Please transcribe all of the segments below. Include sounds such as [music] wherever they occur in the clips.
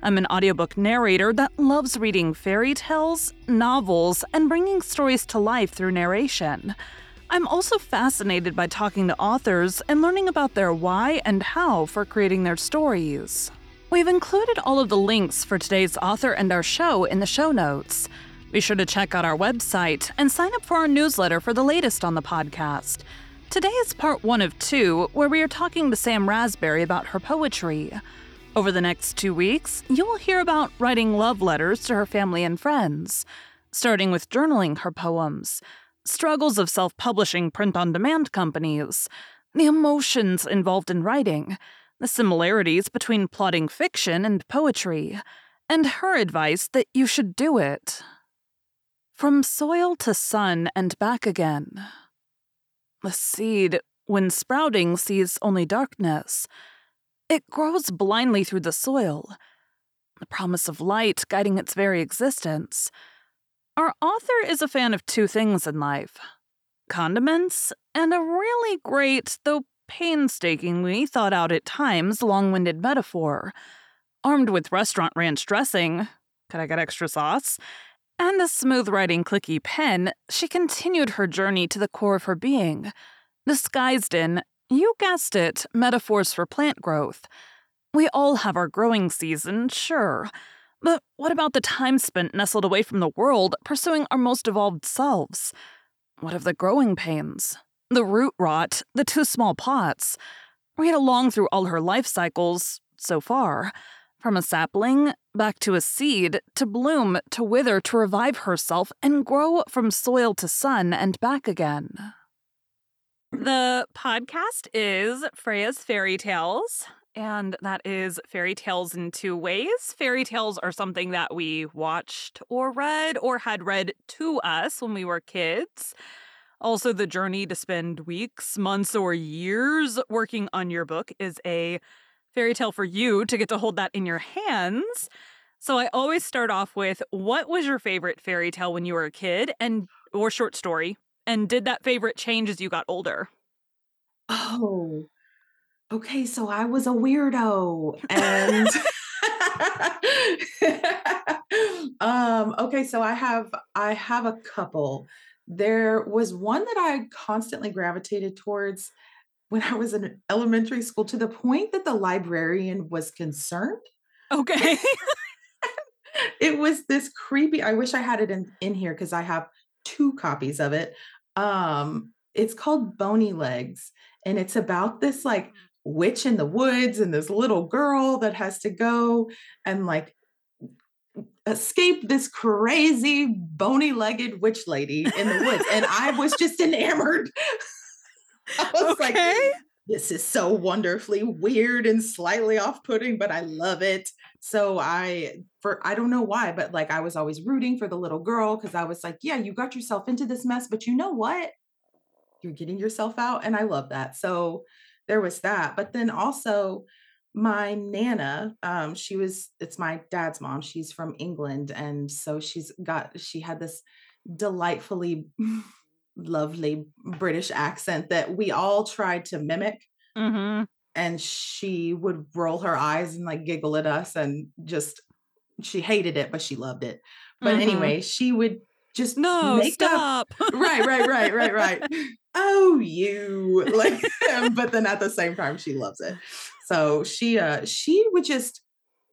I'm an audiobook narrator that loves reading fairy tales, novels, and bringing stories to life through narration. I'm also fascinated by talking to authors and learning about their why and how for creating their stories. We've included all of the links for today's author and our show in the show notes. Be sure to check out our website and sign up for our newsletter for the latest on the podcast. Today is part one of two, where we are talking to Sam Razberry about her poetry. Over the next two weeks, you will hear about writing love letters to her family and friends, starting with journaling her poems, struggles of self publishing print on demand companies, the emotions involved in writing, the similarities between plotting fiction and poetry, and her advice that you should do it. From soil to sun and back again. The seed, when sprouting, sees only darkness it grows blindly through the soil, the promise of light guiding its very existence. Our author is a fan of two things in life condiments and a really great, though painstakingly thought out at times, long winded metaphor. Armed with restaurant ranch dressing, could I get extra sauce? And a smooth writing clicky pen, she continued her journey to the core of her being, disguised in you guessed it, metaphors for plant growth. We all have our growing season, sure. But what about the time spent nestled away from the world, pursuing our most evolved selves? What of the growing pains? The root rot, the too small pots? Read along through all her life cycles, so far. From a sapling, back to a seed, to bloom, to wither, to revive herself, and grow from soil to sun and back again. The podcast is Freya's Fairy Tales, and that is fairy tales in two ways. Fairy tales are something that we watched or read or had read to us when we were kids. Also, the journey to spend weeks, months, or years working on your book is a fairy tale for you to get to hold that in your hands. So I always start off with what was your favorite fairy tale when you were a kid and or short story and did that favorite change as you got older? Oh, okay. So I was a weirdo. And [laughs] um, okay, so I have I have a couple. There was one that I constantly gravitated towards when I was in elementary school to the point that the librarian was concerned. Okay. [laughs] it was this creepy. I wish I had it in, in here because I have two copies of it. Um, it's called Bony Legs, and it's about this like witch in the woods and this little girl that has to go and like escape this crazy bony legged witch lady in the woods. and I was [laughs] just enamored. [laughs] I was okay. like, this is so wonderfully weird and slightly off putting, but I love it. So I, for, I don't know why, but like I was always rooting for the little girl because I was like, yeah, you got yourself into this mess, but you know what? You're getting yourself out. And I love that. So there was that. But then also, my nana um she was it's my dad's mom she's from england and so she's got she had this delightfully [laughs] lovely British accent that we all tried to mimic. Mm-hmm. And she would roll her eyes and like giggle at us and just, she hated it, but she loved it. But mm-hmm. anyway, she would just no make stop. Up. [laughs] right, right, right, right, right. oh, you [laughs] like, [laughs] but then at the same time, she loves it. So she, uh, she would just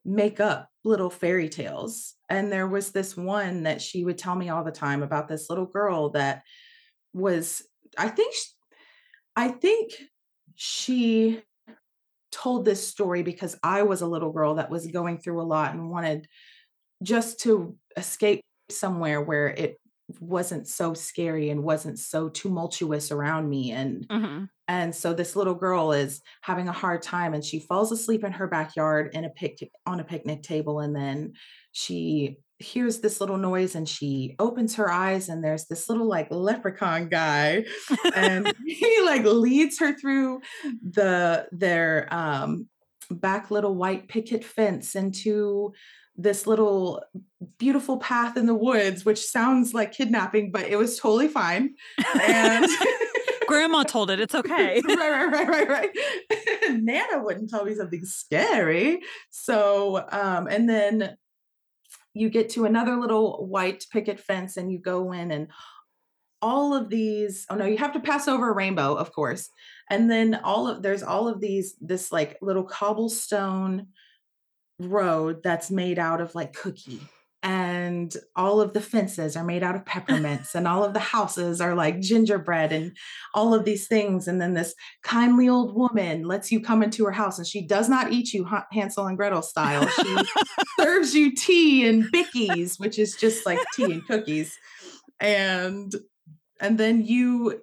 make up little fairy tales. And there was this one that she would tell me all the time about this little girl that was I think I think she told this story because I was a little girl that was going through a lot and wanted just to escape somewhere where it wasn't so scary and wasn't so tumultuous around me and mm-hmm. and so this little girl is having a hard time and she falls asleep in her backyard in a pic on a picnic table and then she hears this little noise and she opens her eyes and there's this little like leprechaun guy and [laughs] he like leads her through the their um back little white picket fence into this little beautiful path in the woods which sounds like kidnapping but it was totally fine and [laughs] grandma told it it's [laughs] okay. right right right right right. Nana wouldn't tell me something scary so um and then you get to another little white picket fence and you go in and all of these oh no you have to pass over a rainbow of course and then all of there's all of these this like little cobblestone road that's made out of like cookie and all of the fences are made out of peppermints and all of the houses are like gingerbread and all of these things and then this kindly old woman lets you come into her house and she does not eat you hansel and gretel style. She [laughs] serves you tea and bickies which is just like tea and cookies. And and then you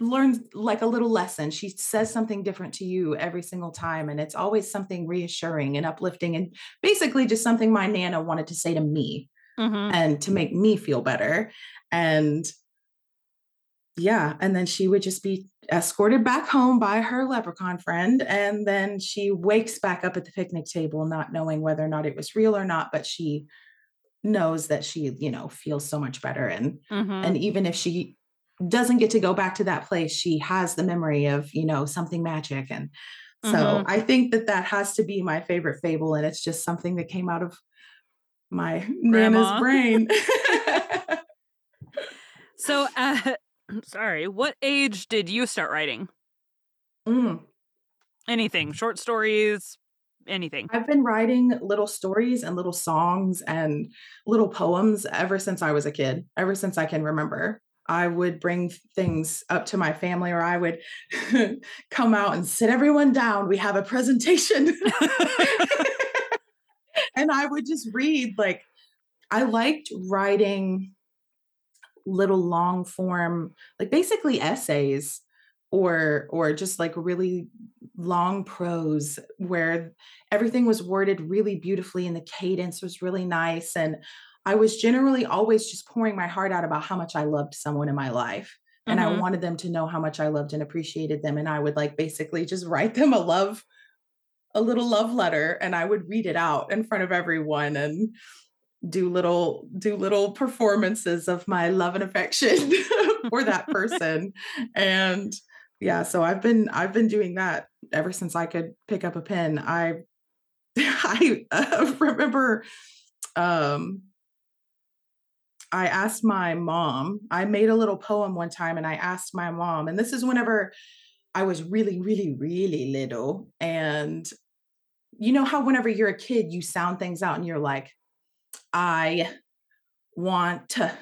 learn like a little lesson. She says something different to you every single time. And it's always something reassuring and uplifting and basically just something my Nana wanted to say to me mm-hmm. and to make me feel better. And yeah, and then she would just be escorted back home by her leprechaun friend. And then she wakes back up at the picnic table, not knowing whether or not it was real or not, but she knows that she, you know, feels so much better. And mm-hmm. and even if she doesn't get to go back to that place she has the memory of you know something magic and so mm-hmm. i think that that has to be my favorite fable and it's just something that came out of my [laughs] Grandma. nana's brain [laughs] [laughs] so uh, [clears throat] sorry what age did you start writing mm. anything short stories anything i've been writing little stories and little songs and little poems ever since i was a kid ever since i can remember I would bring things up to my family or I would [laughs] come out and sit everyone down. We have a presentation. [laughs] and I would just read like I liked writing little long form like basically essays or or just like really long prose where everything was worded really beautifully and the cadence was really nice and I was generally always just pouring my heart out about how much I loved someone in my life. And mm-hmm. I wanted them to know how much I loved and appreciated them. And I would like basically just write them a love, a little love letter, and I would read it out in front of everyone and do little do little performances of my love and affection [laughs] for that [laughs] person. and yeah, so I've been I've been doing that ever since I could pick up a pen. I [laughs] I uh, remember um I asked my mom, I made a little poem one time and I asked my mom, and this is whenever I was really, really, really little. And you know how whenever you're a kid, you sound things out and you're like, I want to,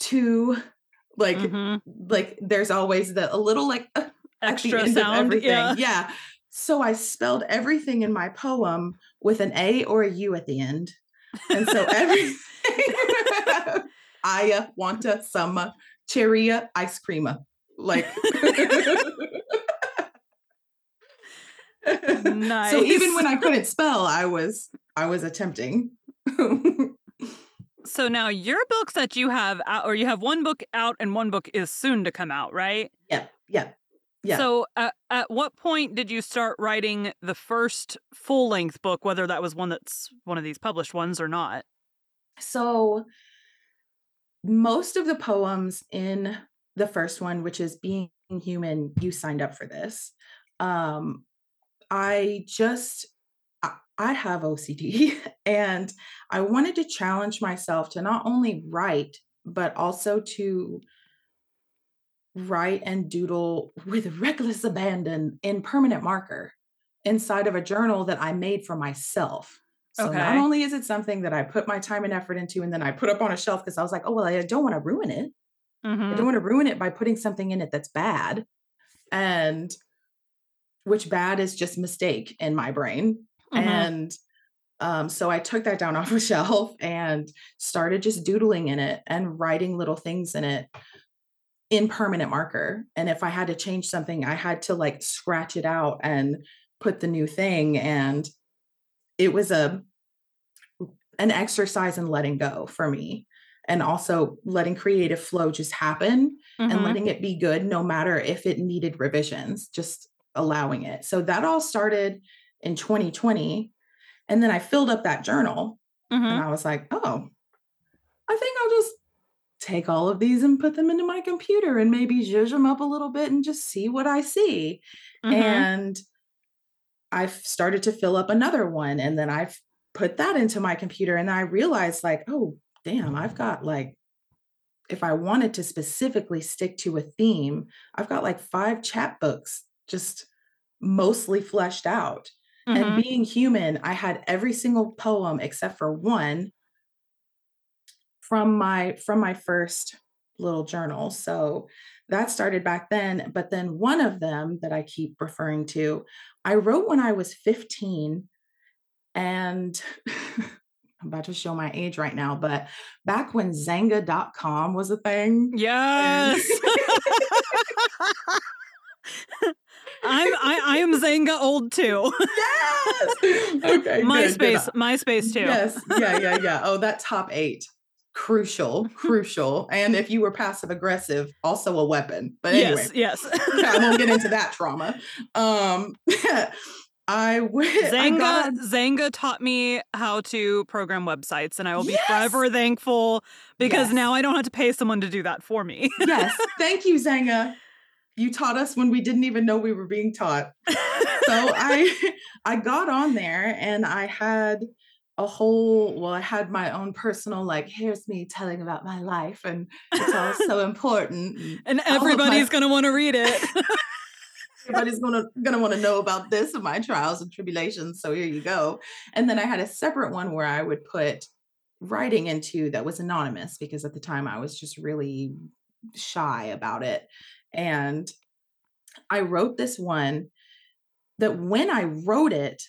to like, mm-hmm. like there's always the a little like uh, extra sound. everything. Yeah. yeah. So I spelled everything in my poem with an A or a U at the end. And so [laughs] every I want some cherry ice cream. Like nice. [laughs] So even when I couldn't spell, I was I was attempting. so now your books that you have out, or you have one book out and one book is soon to come out, right? Yeah. Yeah. Yeah. So, uh, at what point did you start writing the first full length book, whether that was one that's one of these published ones or not? So, most of the poems in the first one, which is Being Human, you signed up for this. Um, I just, I have OCD [laughs] and I wanted to challenge myself to not only write, but also to write and doodle [laughs] with reckless abandon in permanent marker inside of a journal that I made for myself. So okay. not only is it something that I put my time and effort into and then I put up on a shelf because I was like, oh, well, I don't want to ruin it. Mm-hmm. I don't want to ruin it by putting something in it that's bad. And which bad is just mistake in my brain. Mm-hmm. And um, so I took that down [laughs] off a shelf and started just doodling in it and writing little things in it in permanent marker. And if I had to change something, I had to like scratch it out and put the new thing. And it was a an exercise in letting go for me and also letting creative flow just happen and Mhm. letting it be good no matter if it needed revisions, just allowing it. So that all started in 2020. And then I filled up that journal and Mhm. I was like, oh, I think I'll just take all of these and put them into my computer and maybe zhuzh them up a little bit and just see what I see. Mhm. And I've started to fill up another one and then I've put that into my computer and I realized like, oh, damn, I've got like if I wanted to specifically stick to a theme, I've got like 5 chapbooks just mostly fleshed out. And Mhm. being human, I had every single poem except for one from my from my first little journal. So that started back then, but then one of them that I keep referring to, I wrote when I was 15 and [laughs] I'm about to show my age right now, but back when Xanga.com was a thing. Yes. [laughs] [laughs] I'm I I am Xanga old too. Yes! Okay. MySpace, MySpace too. yes, yeah, yeah, yeah. Oh, that top 8. Crucial, [laughs] crucial. And if you were passive aggressive, also a weapon. But anyway, Yes, yes. I won't get into [laughs] that trauma. Um, [laughs] I went, Xanga Xanga taught me how to program websites and I will be Yes! forever thankful because Yes. now I don't have to pay someone to do that for me. Yes, thank you, Xanga. You taught us when we didn't even know we were being taught. So I I got on there and I had a whole well, I had my own personal like, here's me telling about my life and it's all so important. And and all my everybody's going to want to read it. [laughs] everybody's gonna gonna want to know about this and my trials and tribulations. So here you go. And then I had a separate one where I would put writing into that was anonymous because at the time I was just really shy about it. And I wrote this one that when I wrote it,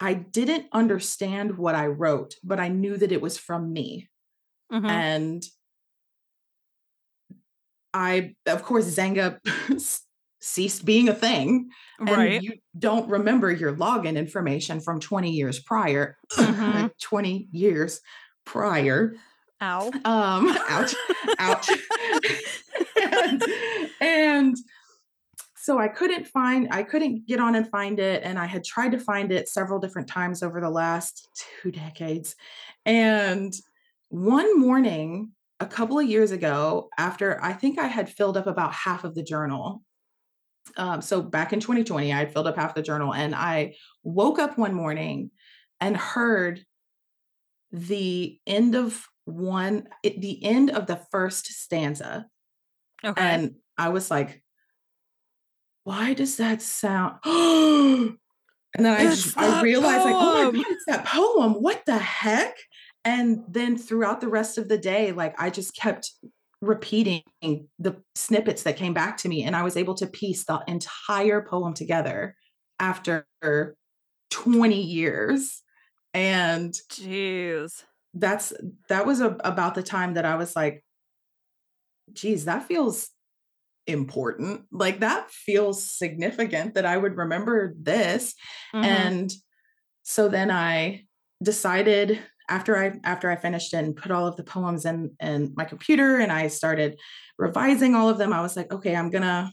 I didn't understand what I wrote, but I knew that it was from me. Mhm. And I, of course, Xanga [laughs] ceased being a thing. And Right. you don't remember your login information from 20 years prior. Mhm. [clears throat] 20 years prior. Ow. Um, ouch, ouch. [laughs] and, and so I couldn't find, I couldn't get on and find it. And I had tried to find it several different times over the last two decades. And one morning, a couple of years ago, after I think I had filled up about half of the journal. Um, so back in 2020, I had filled up half the journal and I woke up one morning and heard the end of one, it, the end of the first stanza. Okay. And I was like, why does that sound? [gasps] and then I just, I realized like, oh my. God, it's that poem. What the heck? And then throughout the rest of the day, like I just kept repeating the snippets that came back to me. And I was able to piece the entire poem together after 20 years. And Jeez. that's that was a, about the time that I was like, geez, that feels important. Like that feels significant that I would remember this. Mhm. And so then I decided after I after I finished and put all of the poems in in my computer and I started revising all of them, I was like, okay, I'm gonna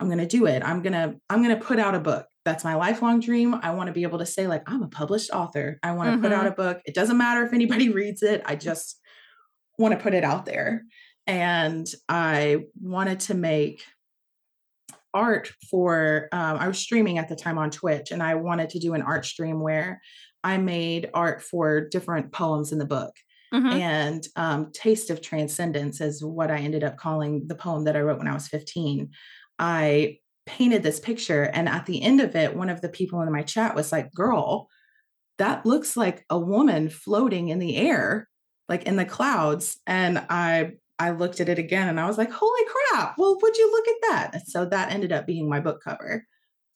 I'm gonna do it. I'm gonna I'm gonna put out a book. That's my lifelong dream. I want to be able to say like I'm a published author. I want to put out Mhm. a book. It doesn't matter if anybody [laughs] reads it. I just want to put it out there. And I wanted to make art for um, I was streaming at the time on Twitch and I wanted to do an art stream where I made art for different poems in the book. Mhm. And um, Taste of Transcendence is what I ended up calling the poem that I wrote when I was 15. I painted this picture, and at the end of it, one of the people in my chat was like, Girl, that looks like a woman floating in the air, like in the clouds. And I I looked at it again and I was like, holy crap, well, would you look at that? And so that ended up being my book cover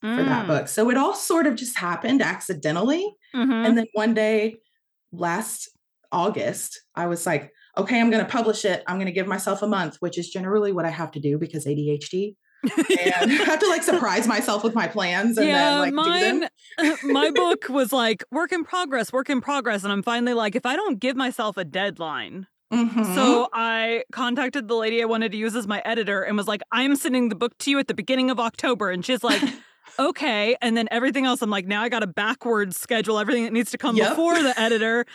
for that Mm. book. So it all sort of just happened accidentally. Mhm. And then one day last August, I was like, okay, I'm going to publish it. I'm going to give myself a month, which is generally what I have to do because ADHD. and [laughs] I have to like [laughs] surprise myself with my plans and yeah, then like mine, do them. my book was like work in progress, work in progress. And I'm finally like, if I don't give myself a deadline, Mhm. So I contacted the lady I wanted to use as my editor and was like, I'm sending the book to you at the beginning of October. And she's like, [laughs] okay. And then everything else, I'm like, now I got to backwards schedule everything that needs to come Yep. before the editor.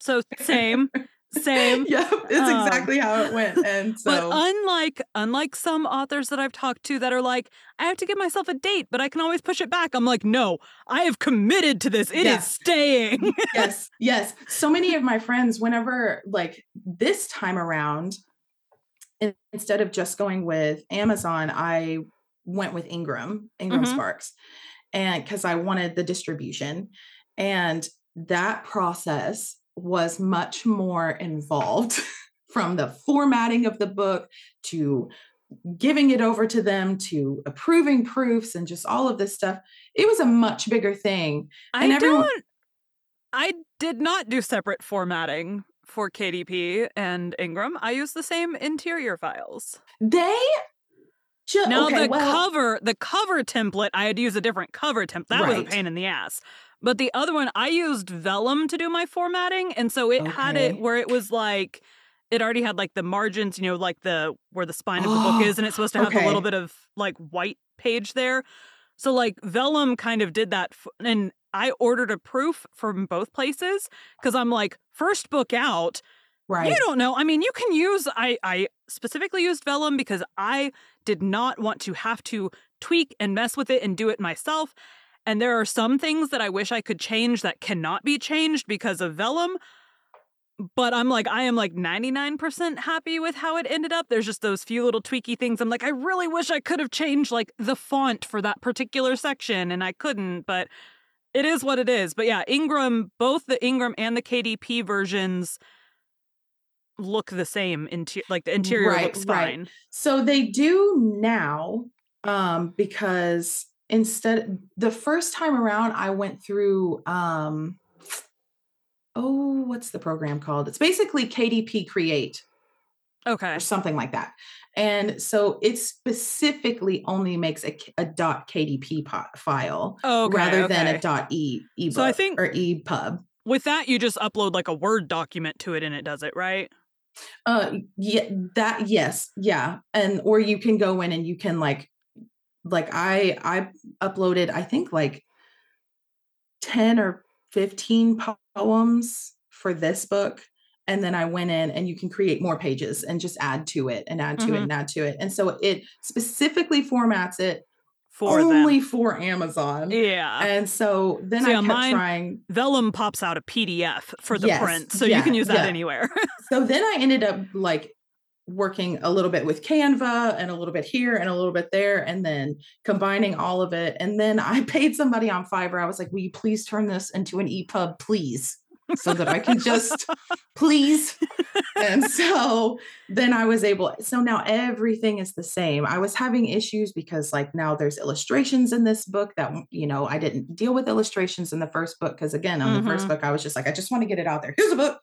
So same, [laughs] same. [laughs] Yep, it's Um, exactly how it went. [laughs] And so But unlike unlike some authors that I've talked to that are like, I have to give myself a date, but I can always push it back. I'm like, no, I have committed to this. It is Yeah. staying. yes, [laughs] yes. So many of my friends, whenever like this time around, instead of just going with Amazon, I went with Ingram, Ingram Mhm. Sparks, and because I wanted the distribution. And that process was much more involved [laughs] from the formatting of the book to giving it over to them to approving proofs and just all of this stuff. It was a much bigger thing. I And everyone- don't. I did not do separate formatting for KDP and Ingram. I used the same interior files. They just Now okay, the well, cover, the cover template, I had to use a different cover template. That was a pain in the ass. But the other one, I used Vellum to do my formatting, and so it had it where it was like it already had like the margins, you know, like the where the spine of the book [gasps] is, and it's supposed to have a little bit of like white page there. So like Vellum kind of did that, f- and I ordered a proof from both places because I'm like first book out. right. You don't know. I mean, you can use I I specifically used Vellum because I did not want to have to tweak and mess with it and do it myself. And there are some things that I wish I could change that cannot be changed because of Vellum. But I'm like, I am like 99% happy with how it ended up. There's just those few little tweaky things. I'm like, I really wish I could have changed like the font for that particular section, and I couldn't, but it is what it is. But yeah, Ingram, both the Ingram and the KDP versions look the same. Inter- like the interior Right, looks right. fine. So they do now um because instead the first time around I went through um oh what's the program called? It's basically KDP Create Okay. or something like that. And so it specifically only makes a dot KDP file Okay. rather than a dot e ebook So I think- or EPUB. With that, you just upload like a Word document to it and it does it, right? Uh yeah, that yes, yeah. And or you can go in and you can like like I I uploaded I think like 10 or 15 poems for this book and then I went in and you can create more pages and just add to it and add to it Mhm. and add to it. And so it specifically formats it For only them. for Amazon. Yeah. And so then So I yeah, kept mine- trying Vellum pops out a PDF for the Yes, print, so you can use that yeah. anywhere. [laughs] So then I ended up like working a little bit with Canva and a little bit here and a little bit there, and then combining all of it. And then I [laughs] paid somebody on Fiverr. I was like, Will you please turn this into an EPUB, please? So that I can just [laughs] please. And so then I was able, so now everything is the same. I was having issues because, like, now there's illustrations in this book that, you know, I didn't deal with illustrations in the first book. Cause again, on the first Mhm. book, I was just like, I just want to get it out there. Here's a book.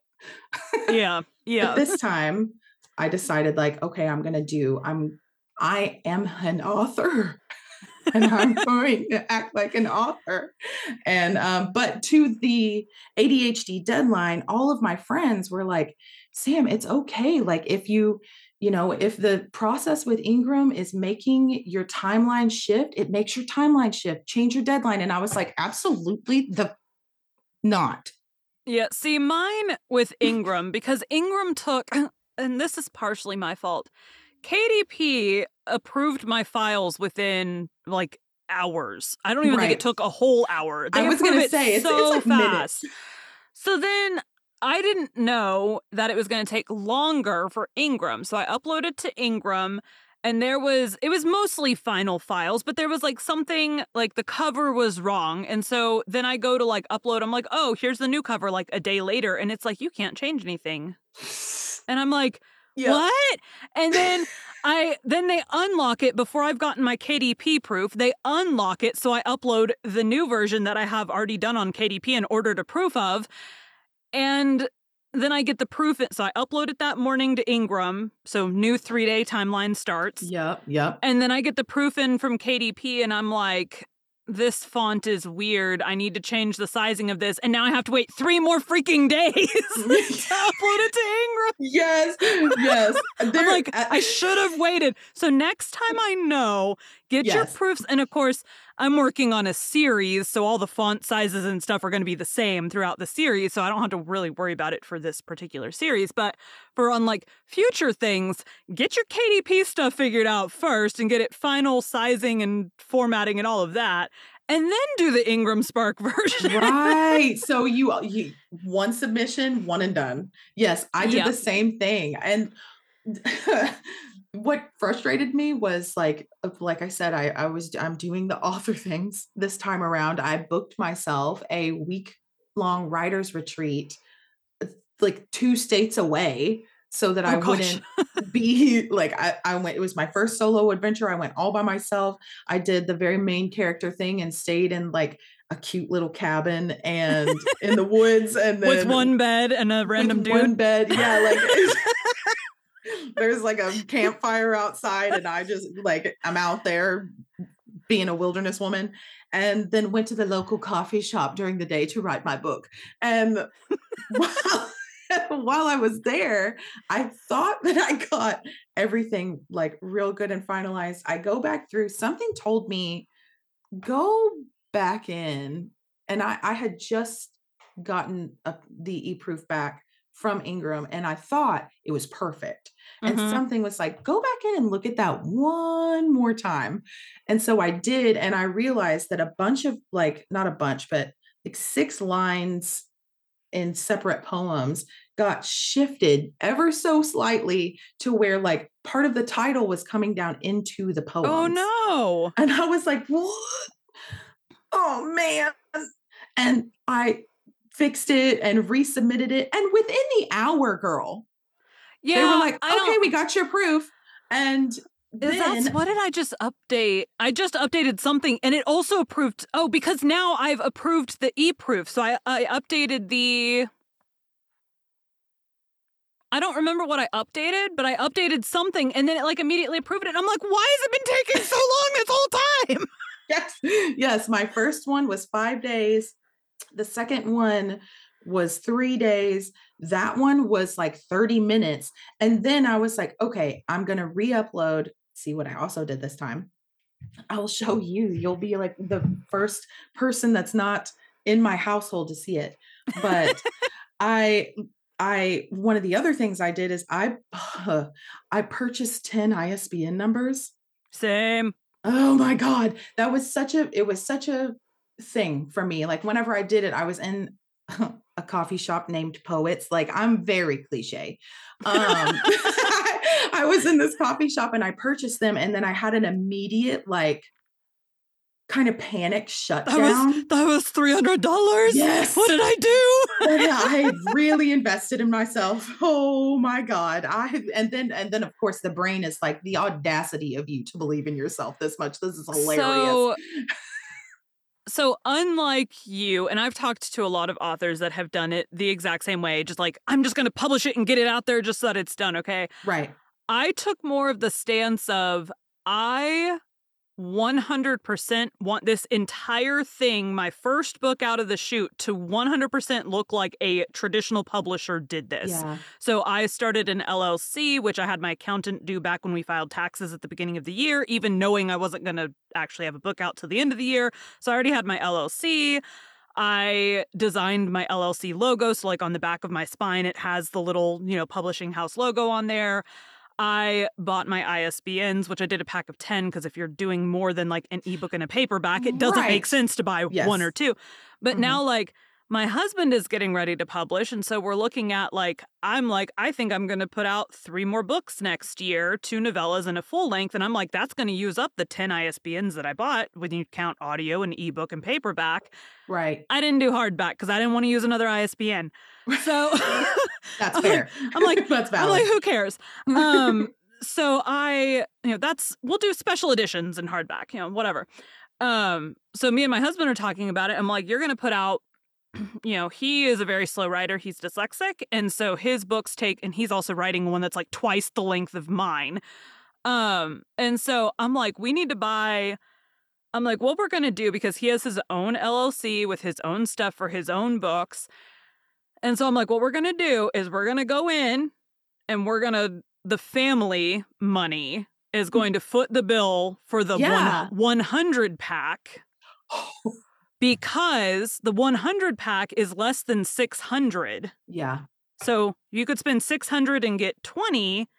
yeah. [laughs] Yeah. This time I decided like, okay, I'm gonna do, I'm I am an author. [laughs] and I'm [laughs] going to act like an author. And um, but to the ADHD deadline, all of my friends were like, Sam, it's okay. Like if you, you know, if the process with Ingram is making your timeline shift, it makes your timeline shift, change your deadline. And I was like, absolutely the not. Yeah, see, mine with [laughs] Ingram, because Ingram took, and this is partially my fault, KDP approved my files within like hours. I don't even think it took a whole hour. They I was gonna say, it's- it's so like minutes. fast. So then I didn't know that it was going to take longer for Ingram. So I uploaded to Ingram and there was it was mostly final files, but there was like something like the cover was wrong. And so then I go to like upload I'm like, "Oh, here's the new cover like a day later." And it's like, "You can't change anything." And I'm like, Yeah. what? And then [laughs] I then they unlock it before I've gotten my KDP proof. They unlock it so I upload the new version that I have already done on KDP and ordered a proof of. And then I get the proof. So I upload it that morning to Ingram. So new three day timeline starts. Yeah, yeah. And then I get the proof in from KDP, and I'm like, this font is weird. I need to change the sizing of this. And now I have to wait three more freaking days [laughs] [laughs] to upload it to Ingram. Yes, yes. [laughs] I'm like, uh, I should have waited. So next time I know, get your proofs. And of course, I'm working on a series, so all the font sizes and stuff are going to be the same throughout the series. So I don't have to really worry about it for this particular series. But for on like future things, get your KDP stuff figured out first and get it final sizing and formatting and all of that. And then do the Ingram Spark [laughs] version. right. So you you one submission, one and done. Yes, I did Yep. the same thing. And [laughs] what frustrated me was like like I said, I I was I'm doing the [laughs] author things this time around. I booked myself a week long writers retreat uh, like two states away so that Oh, I gosh. wouldn't be [laughs] like I, I went it was my first solo adventure. I went all by myself. I did the very main character thing and stayed in like a cute little cabin and in the [laughs] woods and then With one bed and a random with dude. one bed. Yeah, like there's like a campfire outside, and I just like I'm out there being a wilderness woman, and then went to the local coffee shop during the day to write my book. And [laughs] while, while I was there, I thought that I got everything like real good and finalized. I go back through, something told me, go back in. And I, I had just gotten a, the e-proof back from Ingram and I thought it was perfect. And Mhm. something was like, go back in and look at that one more time. And so I did. And I realized that a bunch of like, not a bunch, but like six lines in separate poems got shifted ever so slightly to where like part of the title was coming down into the poem. Oh no. And I was like, what? Oh man. And I fixed it and resubmitted it. And within the hour, girl, Yeah. they were like, okay, we got your proof. And then, that's what did I just update? I just updated something and it also approved. Oh, because now I've approved the e proof. So I, I updated the. I don't remember what I updated, but I updated something and then it like immediately approved it. I'm like, why has it been taking so long this whole time? [laughs] yes, yes, my first one was five days. The second one was three days. That one was like 30 minutes. And then I was like, okay, I'm going to re upload. See what I also did this time. I'll show you. You'll be like the first person that's not in my household to see it. But I, I, one of the other things I did is I, I purchased 10 ISBN numbers. Same. Oh my God. That was such a, it was such a thing for me. Like whenever I did it, I was in [laughs] a coffee shop named Poets. Like I'm very cliche. Um, [laughs] I was in this coffee shop and I purchased them and then I had an immediate like kind of panic That shutdown. was that was three hundred dollars. Yes. What did I do? But [laughs] I really invested in myself. Oh my God. I and then and then of course the brain is like the audacity of you to believe in yourself this much. This is hilarious. So, so unlike you, and I've talked to a lot of authors that have done it the exact same way, just like I'm just going to publish it and get it out there just so that it's done. Okay. right. I took more of the stance of I 100% want this entire thing, my first book out of the chute, to 100% look like a traditional publisher did this. Yeah. So I started an LLC, which I had my accountant do back when we filed taxes at the beginning of the year, even knowing I wasn't going to actually have a book out till the end of the year. So I already had my LLC. I designed my LLC logo. So, like on the back of my spine, it has the little, you know, publishing house logo on there. I bought my ISBNs, which I did a pack of 10 because if you're doing more than like an ebook and a paperback, it doesn't make sense to buy Yes. one or two. But Mhm. now, like, my husband is getting ready to publish. And so we're looking at like, I'm like, I think I'm going to put out three more books next year, two novellas and a full length. And I'm like, that's going to use up the 10 ISBNs that I bought when you count audio and ebook and paperback. Right. I didn't do hardback because I didn't want to use another ISBN. So [laughs] That's [laughs] fair. I'm like- [laughs] that's I'm like, who cares? Um, so I, you know, that's we'll do special editions and hardback, you know, whatever. Um, so me and my husband are talking about it. I'm like, you're gonna put out [clears throat] you know, he is a very slow writer. He's dyslexic. And so his books take, and he's also writing one that's like twice the length of mine. Um, and so I'm like, we need to buy. I'm like, what we're gonna do because he has his own LLC with his own stuff for his own books. And so I'm like, what we're gonna do is we're gonna go in and we're gonna the family money is going to foot the bill for the Yeah. one, 100 pack [gasps] because the 100 pack is less than 600. yeah. So you could spend 600 and get 20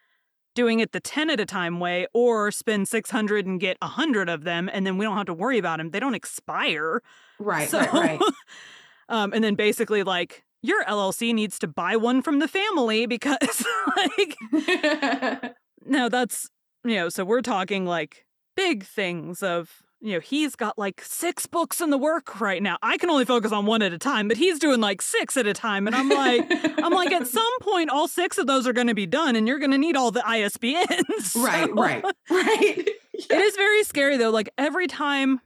doing it the 10 at a time way or spend 600 and get 100 of them and then we don't have to worry about them. They don't expire. Right, so, right, right. [laughs] um and then basically like your LLC needs to buy one from the family [laughs] because like [laughs] no, that's you know, so we're talking like big things of you know, he's got like six books in the work right now. I can only focus on one at a time, but he's doing like six at a time. And I'm like, I'm like, at some [laughs] point, all six of those are going to be done, and you're going to need all the ISBNs. right, [laughs] So- right, right. [laughs] It is very scary though. Like every time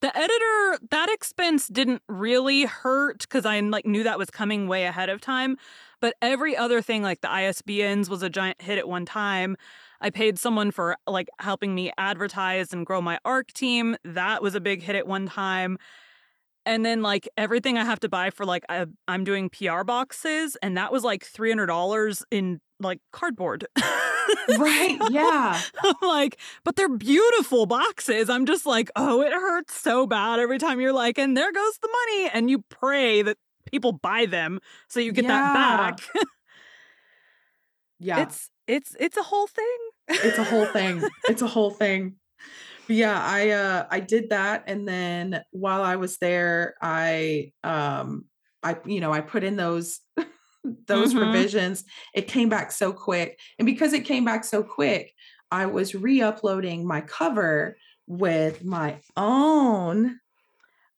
the editor, that expense didn't really hurt because I like knew that was coming way ahead of time. But every other thing, like the ISBNs, was a giant hit at one time. I paid someone for like helping me advertise and grow my ARC team. That was a big hit at one time. And then like everything I have to buy for like I, I'm doing PR boxes, and that was like three hundred dollars in like cardboard. right, [laughs] yeah. I'm like, but they're beautiful boxes. I'm just like, oh, it hurts so bad every time you're like, and there goes the money. And you pray that people buy them so you get that back. [laughs] Yeah. It's it's it's a whole thing. it's a whole thing. It's a [laughs] whole thing. But yeah, I uh I did that and then while I was there, I um I you know, I put in those [laughs] those Mhm. revisions. It came back so quick. And because it came back so quick, I was re-uploading my cover with my own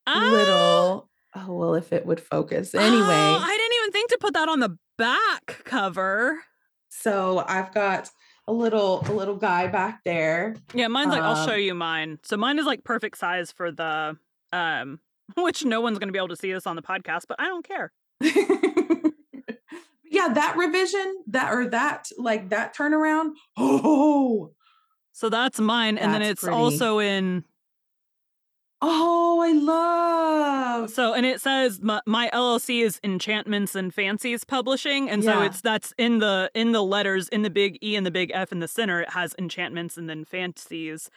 Ah, little oh well if it would focus. Anyway, oh, I didn't even think to put that on the back cover. So I've got a little a little guy back there. Yeah, mine's like I'll show Um, you mine. So mine is like perfect size for the um [laughs] which no one's gonna be able to see this on the podcast, but I don't care. [laughs] yeah, that revision, that or that like that turnaround. [gasps] Oh, So that's mine, and then it's pretty. also in oh, I love. So, and it says my, my LLC is Enchantments and Fancies Publishing, and so it's that's in the in the letters in the big E and the big F in the center. It has Enchantments and then Fancies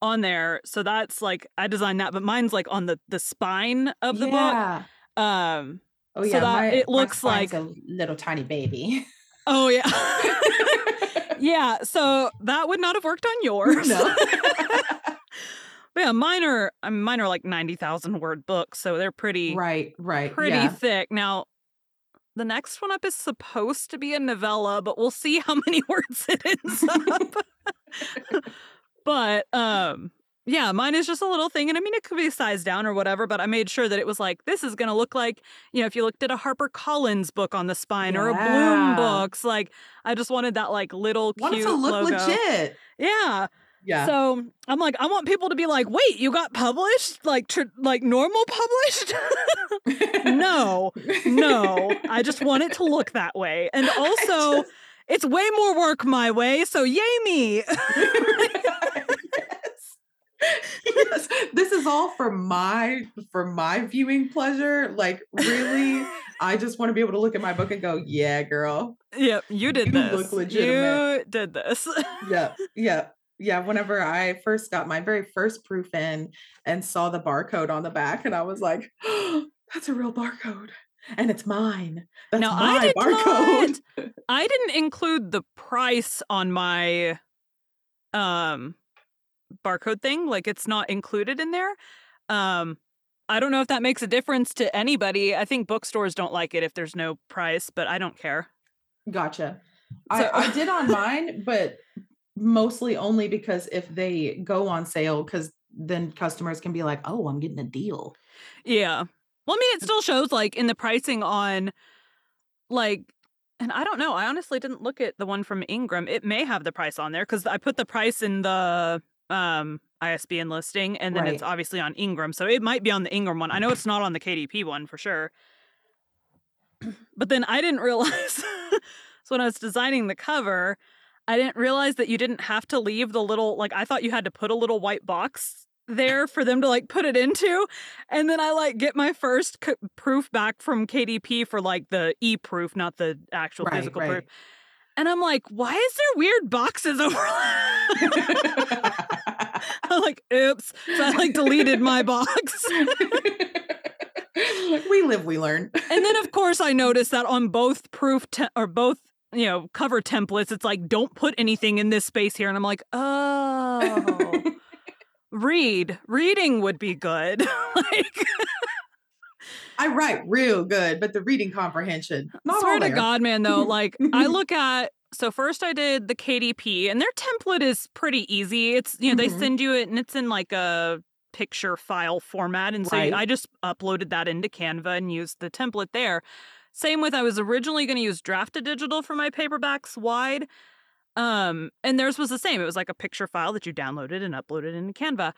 on there. So that's like I designed that, but mine's like on the the spine of the yeah. book. Um. Oh So yeah, that- my, it looks like- a little tiny baby. Oh yeah. [laughs] [laughs] yeah. So that would not have worked on yours. no. [laughs] But yeah, mine are I mean, mine are like ninety thousand word books, so they're pretty right, right. pretty yeah. thick. Now, the next one up is supposed to be a novella, but we'll see how many [laughs] words it ends up. [laughs] but um yeah, mine is just a little thing and I mean it could be sized down or whatever, but I made sure that it was like this is going to look like, you know, if you looked at a Harper Collins book on the spine or a Bloom books, like I just wanted that like little Want it cute to look logo. legit. Yeah. Yeah. So I'm like, I want people to be like, wait, you got published? Like, tr- like normal published? [laughs] no, no. I just want it to look that way. And [laughs] also, just- it's way more work my way. So yay me. [laughs] yes. This is all for my for my viewing pleasure. Like really, I just want to be able to look at my book and go, "Yeah, girl. yep, you did You this. look legitimate. You did this. yep yeah, yeah." Whenever I first got my very first proof in and saw the barcode on the back, and I was like, "That's a real barcode, and it's mine. That's now my I did barcode." not. [laughs] I didn't include the price on my um barcode thing. Like it's not included in there. Um I don't know if that makes a difference to anybody. I think bookstores don't like it if there's no price, but I don't care. Gotcha. So- I, I did on [laughs] mine, but mostly only because if they go on sale, because then customers can be like, "Oh, I'm getting a deal." Yeah. Well, I mean, it still shows like in the pricing on like, and I don't know. I honestly didn't look at the one from Ingram. It may have the price on there because I put the price in the um ISBN listing, and then Right. it's obviously on Ingram. So it might be on the Ingram one. I know it's not on the KDP one for sure. But then I didn't [laughs] realize. so when I was designing the cover, I didn't realize that you didn't have to leave the little like I thought you had to put a little white box there for them to like put it into and then I like get my first c- proof back from KDP for like the e-proof not the actual Right, physical right. proof and I'm like why is there weird boxes over [laughs] I'm like oops so I like deleted my box [laughs] we live, we learn. and then of course I noticed that on both proof te- or both you know cover templates. It's like don't put anything in this space here. And I'm like oh [laughs] read. Reading would be good. [laughs] Like I write real good, but the reading comprehension, not swear to god man though [laughs] like i look at so first i did the kdp and their template is pretty easy. It's you know they Mhm. send you it and it's in like a picture file format and so Right. i just uploaded that into canva and used the template there same with i was originally going to use Draft2Digital for my paperbacks wide um and theirs was the same it was like a picture file that you downloaded and uploaded into canva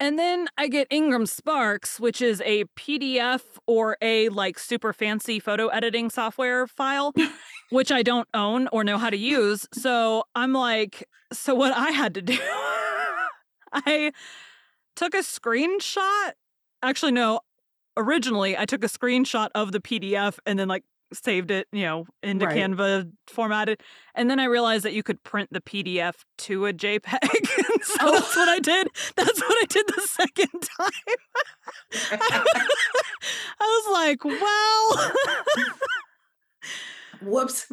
and then I get Ingram Sparks, which is a PDF or a like super fancy photo editing software file, which I don't own or know how to use. So I'm like, so what I had to do, [laughs] I took a screenshot. Actually, no, originally I took a screenshot of the PDF and then like saved it, you know, into Right. Canva formatted. And then I realized that you could print the PDF to a JPEG. [laughs] and so Oh. that's what I oh. did. That's what I did the second time. [laughs] I was like, well, Whoops.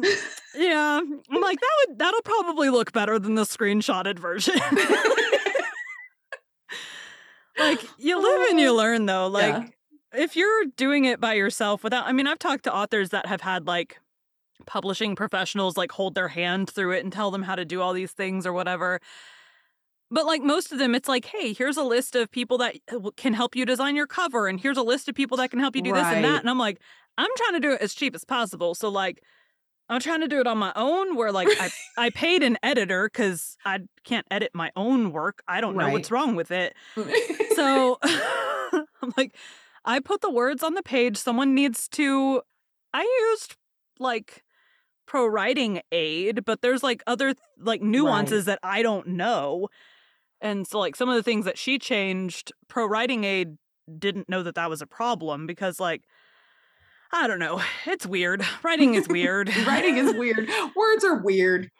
yeah. I'm like, that would that'll probably look better than the screenshotted version. [laughs] like you live and you oh. learn though. Like Yeah. If you're doing it by yourself without I mean, I've talked to authors that have had like publishing professionals like hold their hand through it and tell them how to do all these things or whatever. But like most of them, it's like, hey, here's a list of people that uh, can help you design your cover, and here's a list of people that can help you do this and that. And I'm like, I'm trying to do it as cheap as possible. So like, I'm trying to do it on my own. Where like I [laughs] I paid an editor because I can't edit my own work. I don't know what's wrong with it. [laughs] So [laughs] I'm like, I put the words on the page. Someone needs to. I used like pro writing aid, but there's like other like nuances that I don't know. And so, like, some of the things that she changed, ProWritingAid didn't know that that was a problem because, like, I don't know. [sighs] It's weird. Writing is [laughs] weird. Writing is weird. [laughs] Words are weird.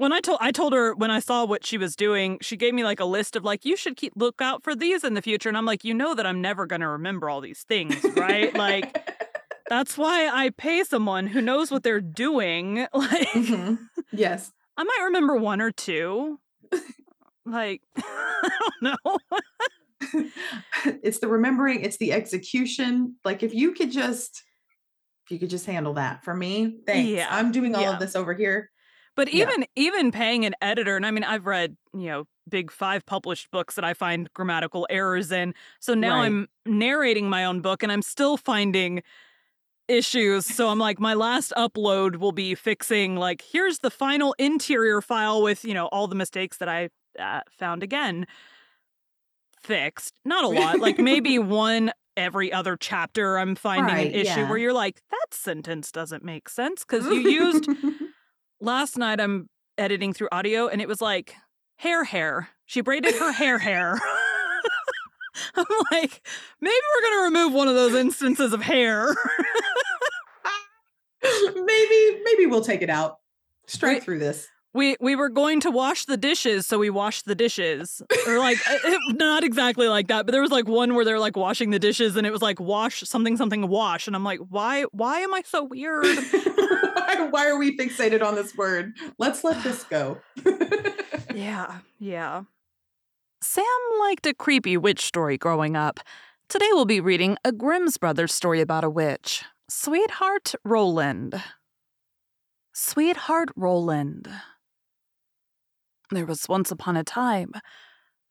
When I told I told her when I saw what she was doing, she gave me like a list of like you should keep look out for these in the future, and I'm like, you know that I'm never gonna remember all these things, right? like [laughs] that's why I pay someone who knows what they're doing. [laughs] Like Mhm. Yes. I might remember one or two. Like [laughs] I don't know. it's the remembering, it's the execution. Like if you could just if you could just handle that for me, thanks. Yeah, I'm doing all yeah. of this over here. But Yeah. even even paying an editor, and I mean, I've read you know big five published books that I find grammatical errors in. So now Right. I'm narrating my own book, and I'm still finding issues. So I'm like, my last upload will be fixing like here's the final interior file with you know all the mistakes that I uh, found again fixed. Not a lot, like maybe [laughs] one every other chapter. I'm finding Right, an issue yeah. where you're like, that sentence doesn't make sense because you used [laughs] last night I'm editing through audio and it was like hair hair. She braided her hair hair. [laughs] I'm like, maybe we're gonna remove one of those instances of hair. [laughs] [laughs] maybe maybe we'll take it out. Strike Right. through this. We we were going to wash the dishes, so we washed the dishes. Or like it- not exactly like that, but there was like one where they're like washing the dishes and it was like wash something something wash. And I'm like, why why am I so weird? why, [laughs] why are we fixated on this word? Let's let this go. [laughs] Yeah, yeah. Sam liked a creepy witch story growing up. Today we'll be reading a Grimm's Brothers story about a witch Sweetheart Roland. Sweetheart Roland. There was once upon a time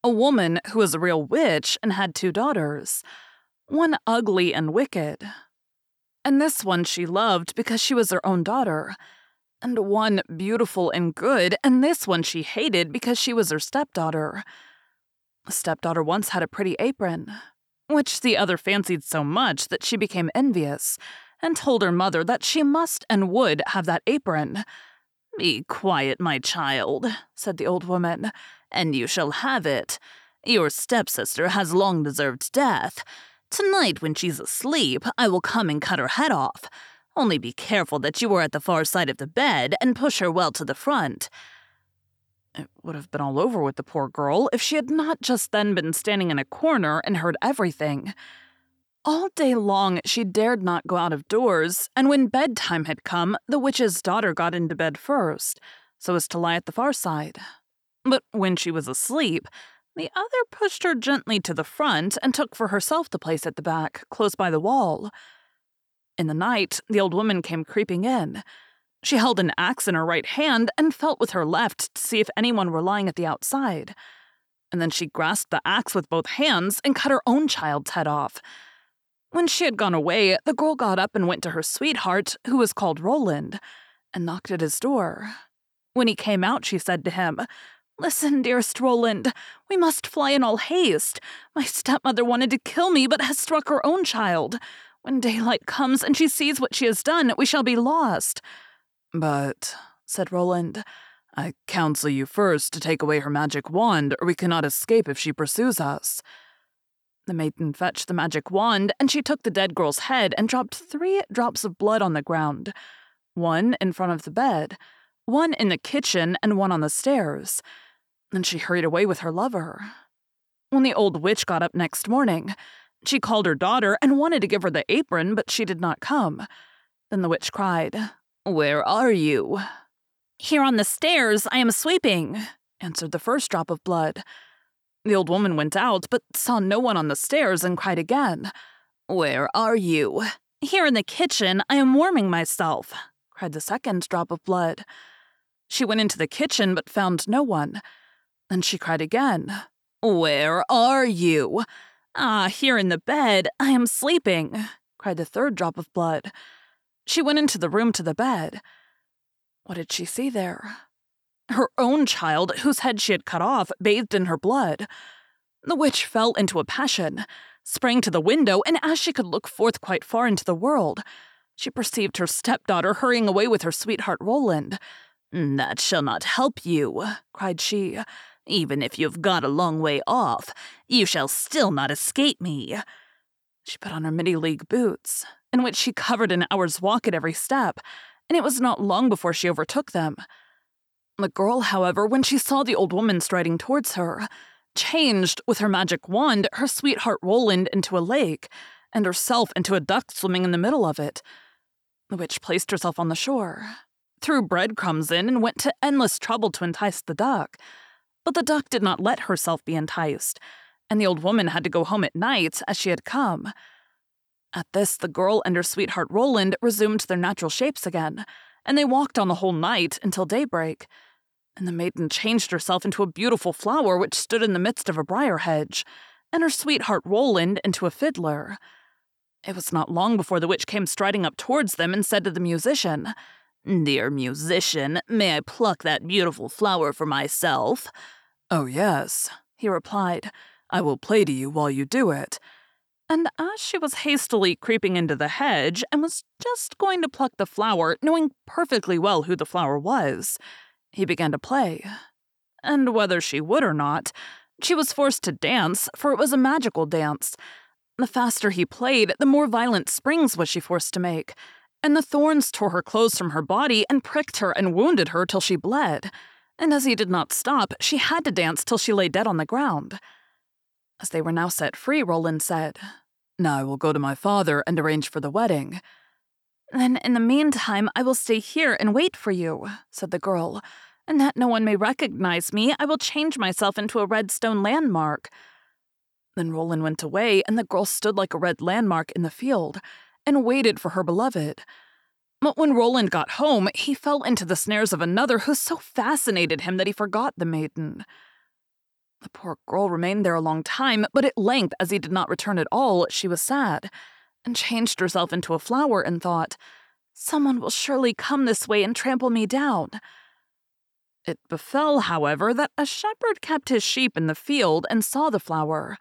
a woman who was a real witch and had two daughters, one ugly and wicked. And this one she loved because she was her own daughter and one beautiful and good, and this one she hated because she was her stepdaughter. The stepdaughter once had a pretty apron, which the other fancied so much that she became envious and told her mother that she must and would have that apron. Be quiet, my child, said the old woman, and you shall have it. Your stepsister has long deserved death. Tonight, when she's asleep, I will come and cut her head off. Only be careful that you are at the far side of the bed and push her well to the front. It would have been all over with the poor girl if she had not just then been standing in a corner and heard everything. All day long she dared not go out of doors, and when bedtime had come, the witch's daughter got into bed first, so as to lie at the far side. But when she was asleep, the other pushed her gently to the front and took for herself the place at the back, close by the wall. In the night, the old woman came creeping in. She held an axe in her right hand and felt with her left to see if anyone were lying at the outside. And then she grasped the axe with both hands and cut her own child's head off. When she had gone away, the girl got up and went to her sweetheart, who was called Roland, and knocked at his door. When he came out, she said to him, Listen, dearest Roland, we must fly in all haste. My stepmother wanted to kill me, but has struck her own child. When daylight comes and she sees what she has done, we shall be lost. But, said Roland, I counsel you first to take away her magic wand, or we cannot escape if she pursues us. The maiden fetched the magic wand, and she took the dead girl's head and dropped three drops of blood on the ground one in front of the bed, one in the kitchen, and one on the stairs. Then she hurried away with her lover. When the old witch got up next morning, she called her daughter and wanted to give her the apron, but she did not come. Then the witch cried, Where are you? Here on the stairs, I am sweeping, answered the first drop of blood. The old woman went out, but saw no one on the stairs and cried again, Where are you? Here in the kitchen, I am warming myself, cried the second drop of blood. She went into the kitchen, but found no one. Then she cried again, Where are you? Ah, here in the bed. I am sleeping, cried the third drop of blood. She went into the room to the bed. What did she see there? Her own child, whose head she had cut off, bathed in her blood. The witch fell into a passion, sprang to the window, and as she could look forth quite far into the world, she perceived her stepdaughter hurrying away with her sweetheart Roland. That shall not help you, cried she. Even if you've got a long way off, you shall still not escape me. She put on her many-league boots, in which she covered an hour's walk at every step, and it was not long before she overtook them. The girl, however, when she saw the old woman striding towards her, changed with her magic wand her sweetheart Roland into a lake, and herself into a duck swimming in the middle of it. The witch placed herself on the shore, threw breadcrumbs in, and went to endless trouble to entice the duck. But the duck did not let herself be enticed, and the old woman had to go home at night as she had come. At this, the girl and her sweetheart Roland resumed their natural shapes again, and they walked on the whole night until daybreak. And the maiden changed herself into a beautiful flower which stood in the midst of a briar hedge, and her sweetheart Roland into a fiddler. It was not long before the witch came striding up towards them and said to the musician, Dear musician, may I pluck that beautiful flower for myself? Oh, yes, he replied. I will play to you while you do it. And as she was hastily creeping into the hedge and was just going to pluck the flower, knowing perfectly well who the flower was, he began to play. And whether she would or not, she was forced to dance, for it was a magical dance. The faster he played, the more violent springs was she forced to make, and the thorns tore her clothes from her body and pricked her and wounded her till she bled. And as he did not stop, she had to dance till she lay dead on the ground. As they were now set free, Roland said, Now I will go to my father and arrange for the wedding. Then in the meantime, I will stay here and wait for you, said the girl, and that no one may recognize me, I will change myself into a red stone landmark. Then Roland went away, and the girl stood like a red landmark in the field and waited for her beloved. But when Roland got home, he fell into the snares of another who so fascinated him that he forgot the maiden. The poor girl remained there a long time, but at length, as he did not return at all, she was sad, and changed herself into a flower and thought, Someone will surely come this way and trample me down. It befell, however, that a shepherd kept his sheep in the field and saw the flower,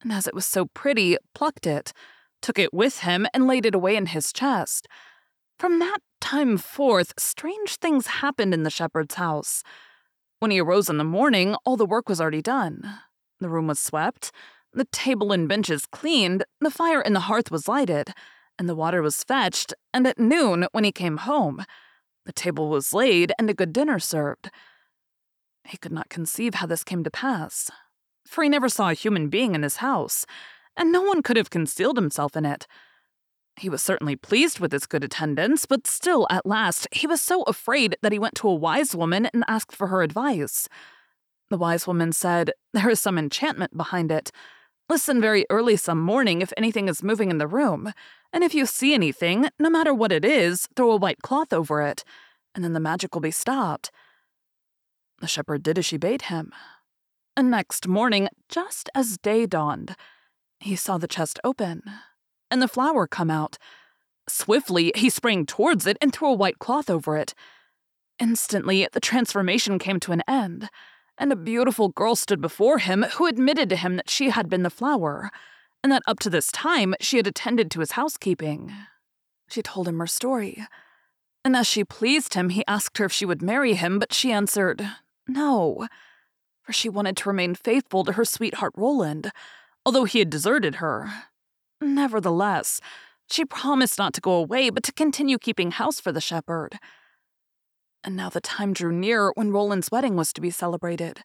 and as it was so pretty, plucked it, took it with him, and laid it away in his chest. From that time forth, strange things happened in the shepherd's house. When he arose in the morning, all the work was already done. The room was swept, the table and benches cleaned, the fire in the hearth was lighted, and the water was fetched, and at noon, when he came home, the table was laid and a good dinner served. He could not conceive how this came to pass, for he never saw a human being in his house, and no one could have concealed himself in it. He was certainly pleased with his good attendance, but still, at last, he was so afraid that he went to a wise woman and asked for her advice. The wise woman said, There is some enchantment behind it. Listen very early some morning if anything is moving in the room, and if you see anything, no matter what it is, throw a white cloth over it, and then the magic will be stopped. The shepherd did as she bade him. And next morning, just as day dawned, he saw the chest open and the flower come out. Swiftly, he sprang towards it and threw a white cloth over it. Instantly, the transformation came to an end, and a beautiful girl stood before him who admitted to him that she had been the flower, and that up to this time she had attended to his housekeeping. She told him her story. And as she pleased him, he asked her if she would marry him, but she answered, no, for she wanted to remain faithful to her sweetheart Roland, although he had deserted her. Nevertheless, she promised not to go away, but to continue keeping house for the shepherd. And now the time drew near when Roland's wedding was to be celebrated.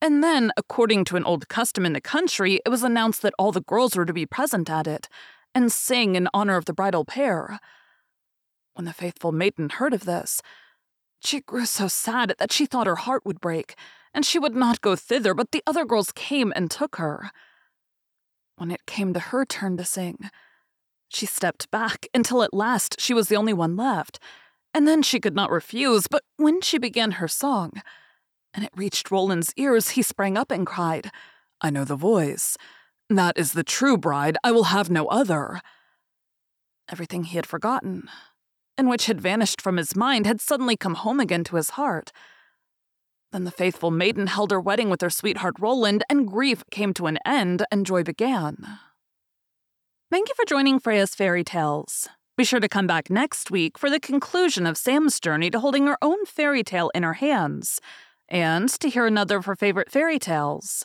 And then, according to an old custom in the country, it was announced that all the girls were to be present at it and sing in honor of the bridal pair. When the faithful maiden heard of this, she grew so sad that she thought her heart would break, and she would not go thither, but the other girls came and took her. When it came to her turn to sing, she stepped back until at last she was the only one left, and then she could not refuse. But when she began her song, and it reached Roland's ears, he sprang up and cried, I know the voice. That is the true bride. I will have no other. Everything he had forgotten, and which had vanished from his mind, had suddenly come home again to his heart. Then the faithful maiden held her wedding with her sweetheart Roland, and grief came to an end, and joy began. Thank you for joining Freya's Fairy Tales. Be sure to come back next week for the conclusion of Sam's journey to holding her own fairy tale in her hands, and to hear another of her favorite fairy tales.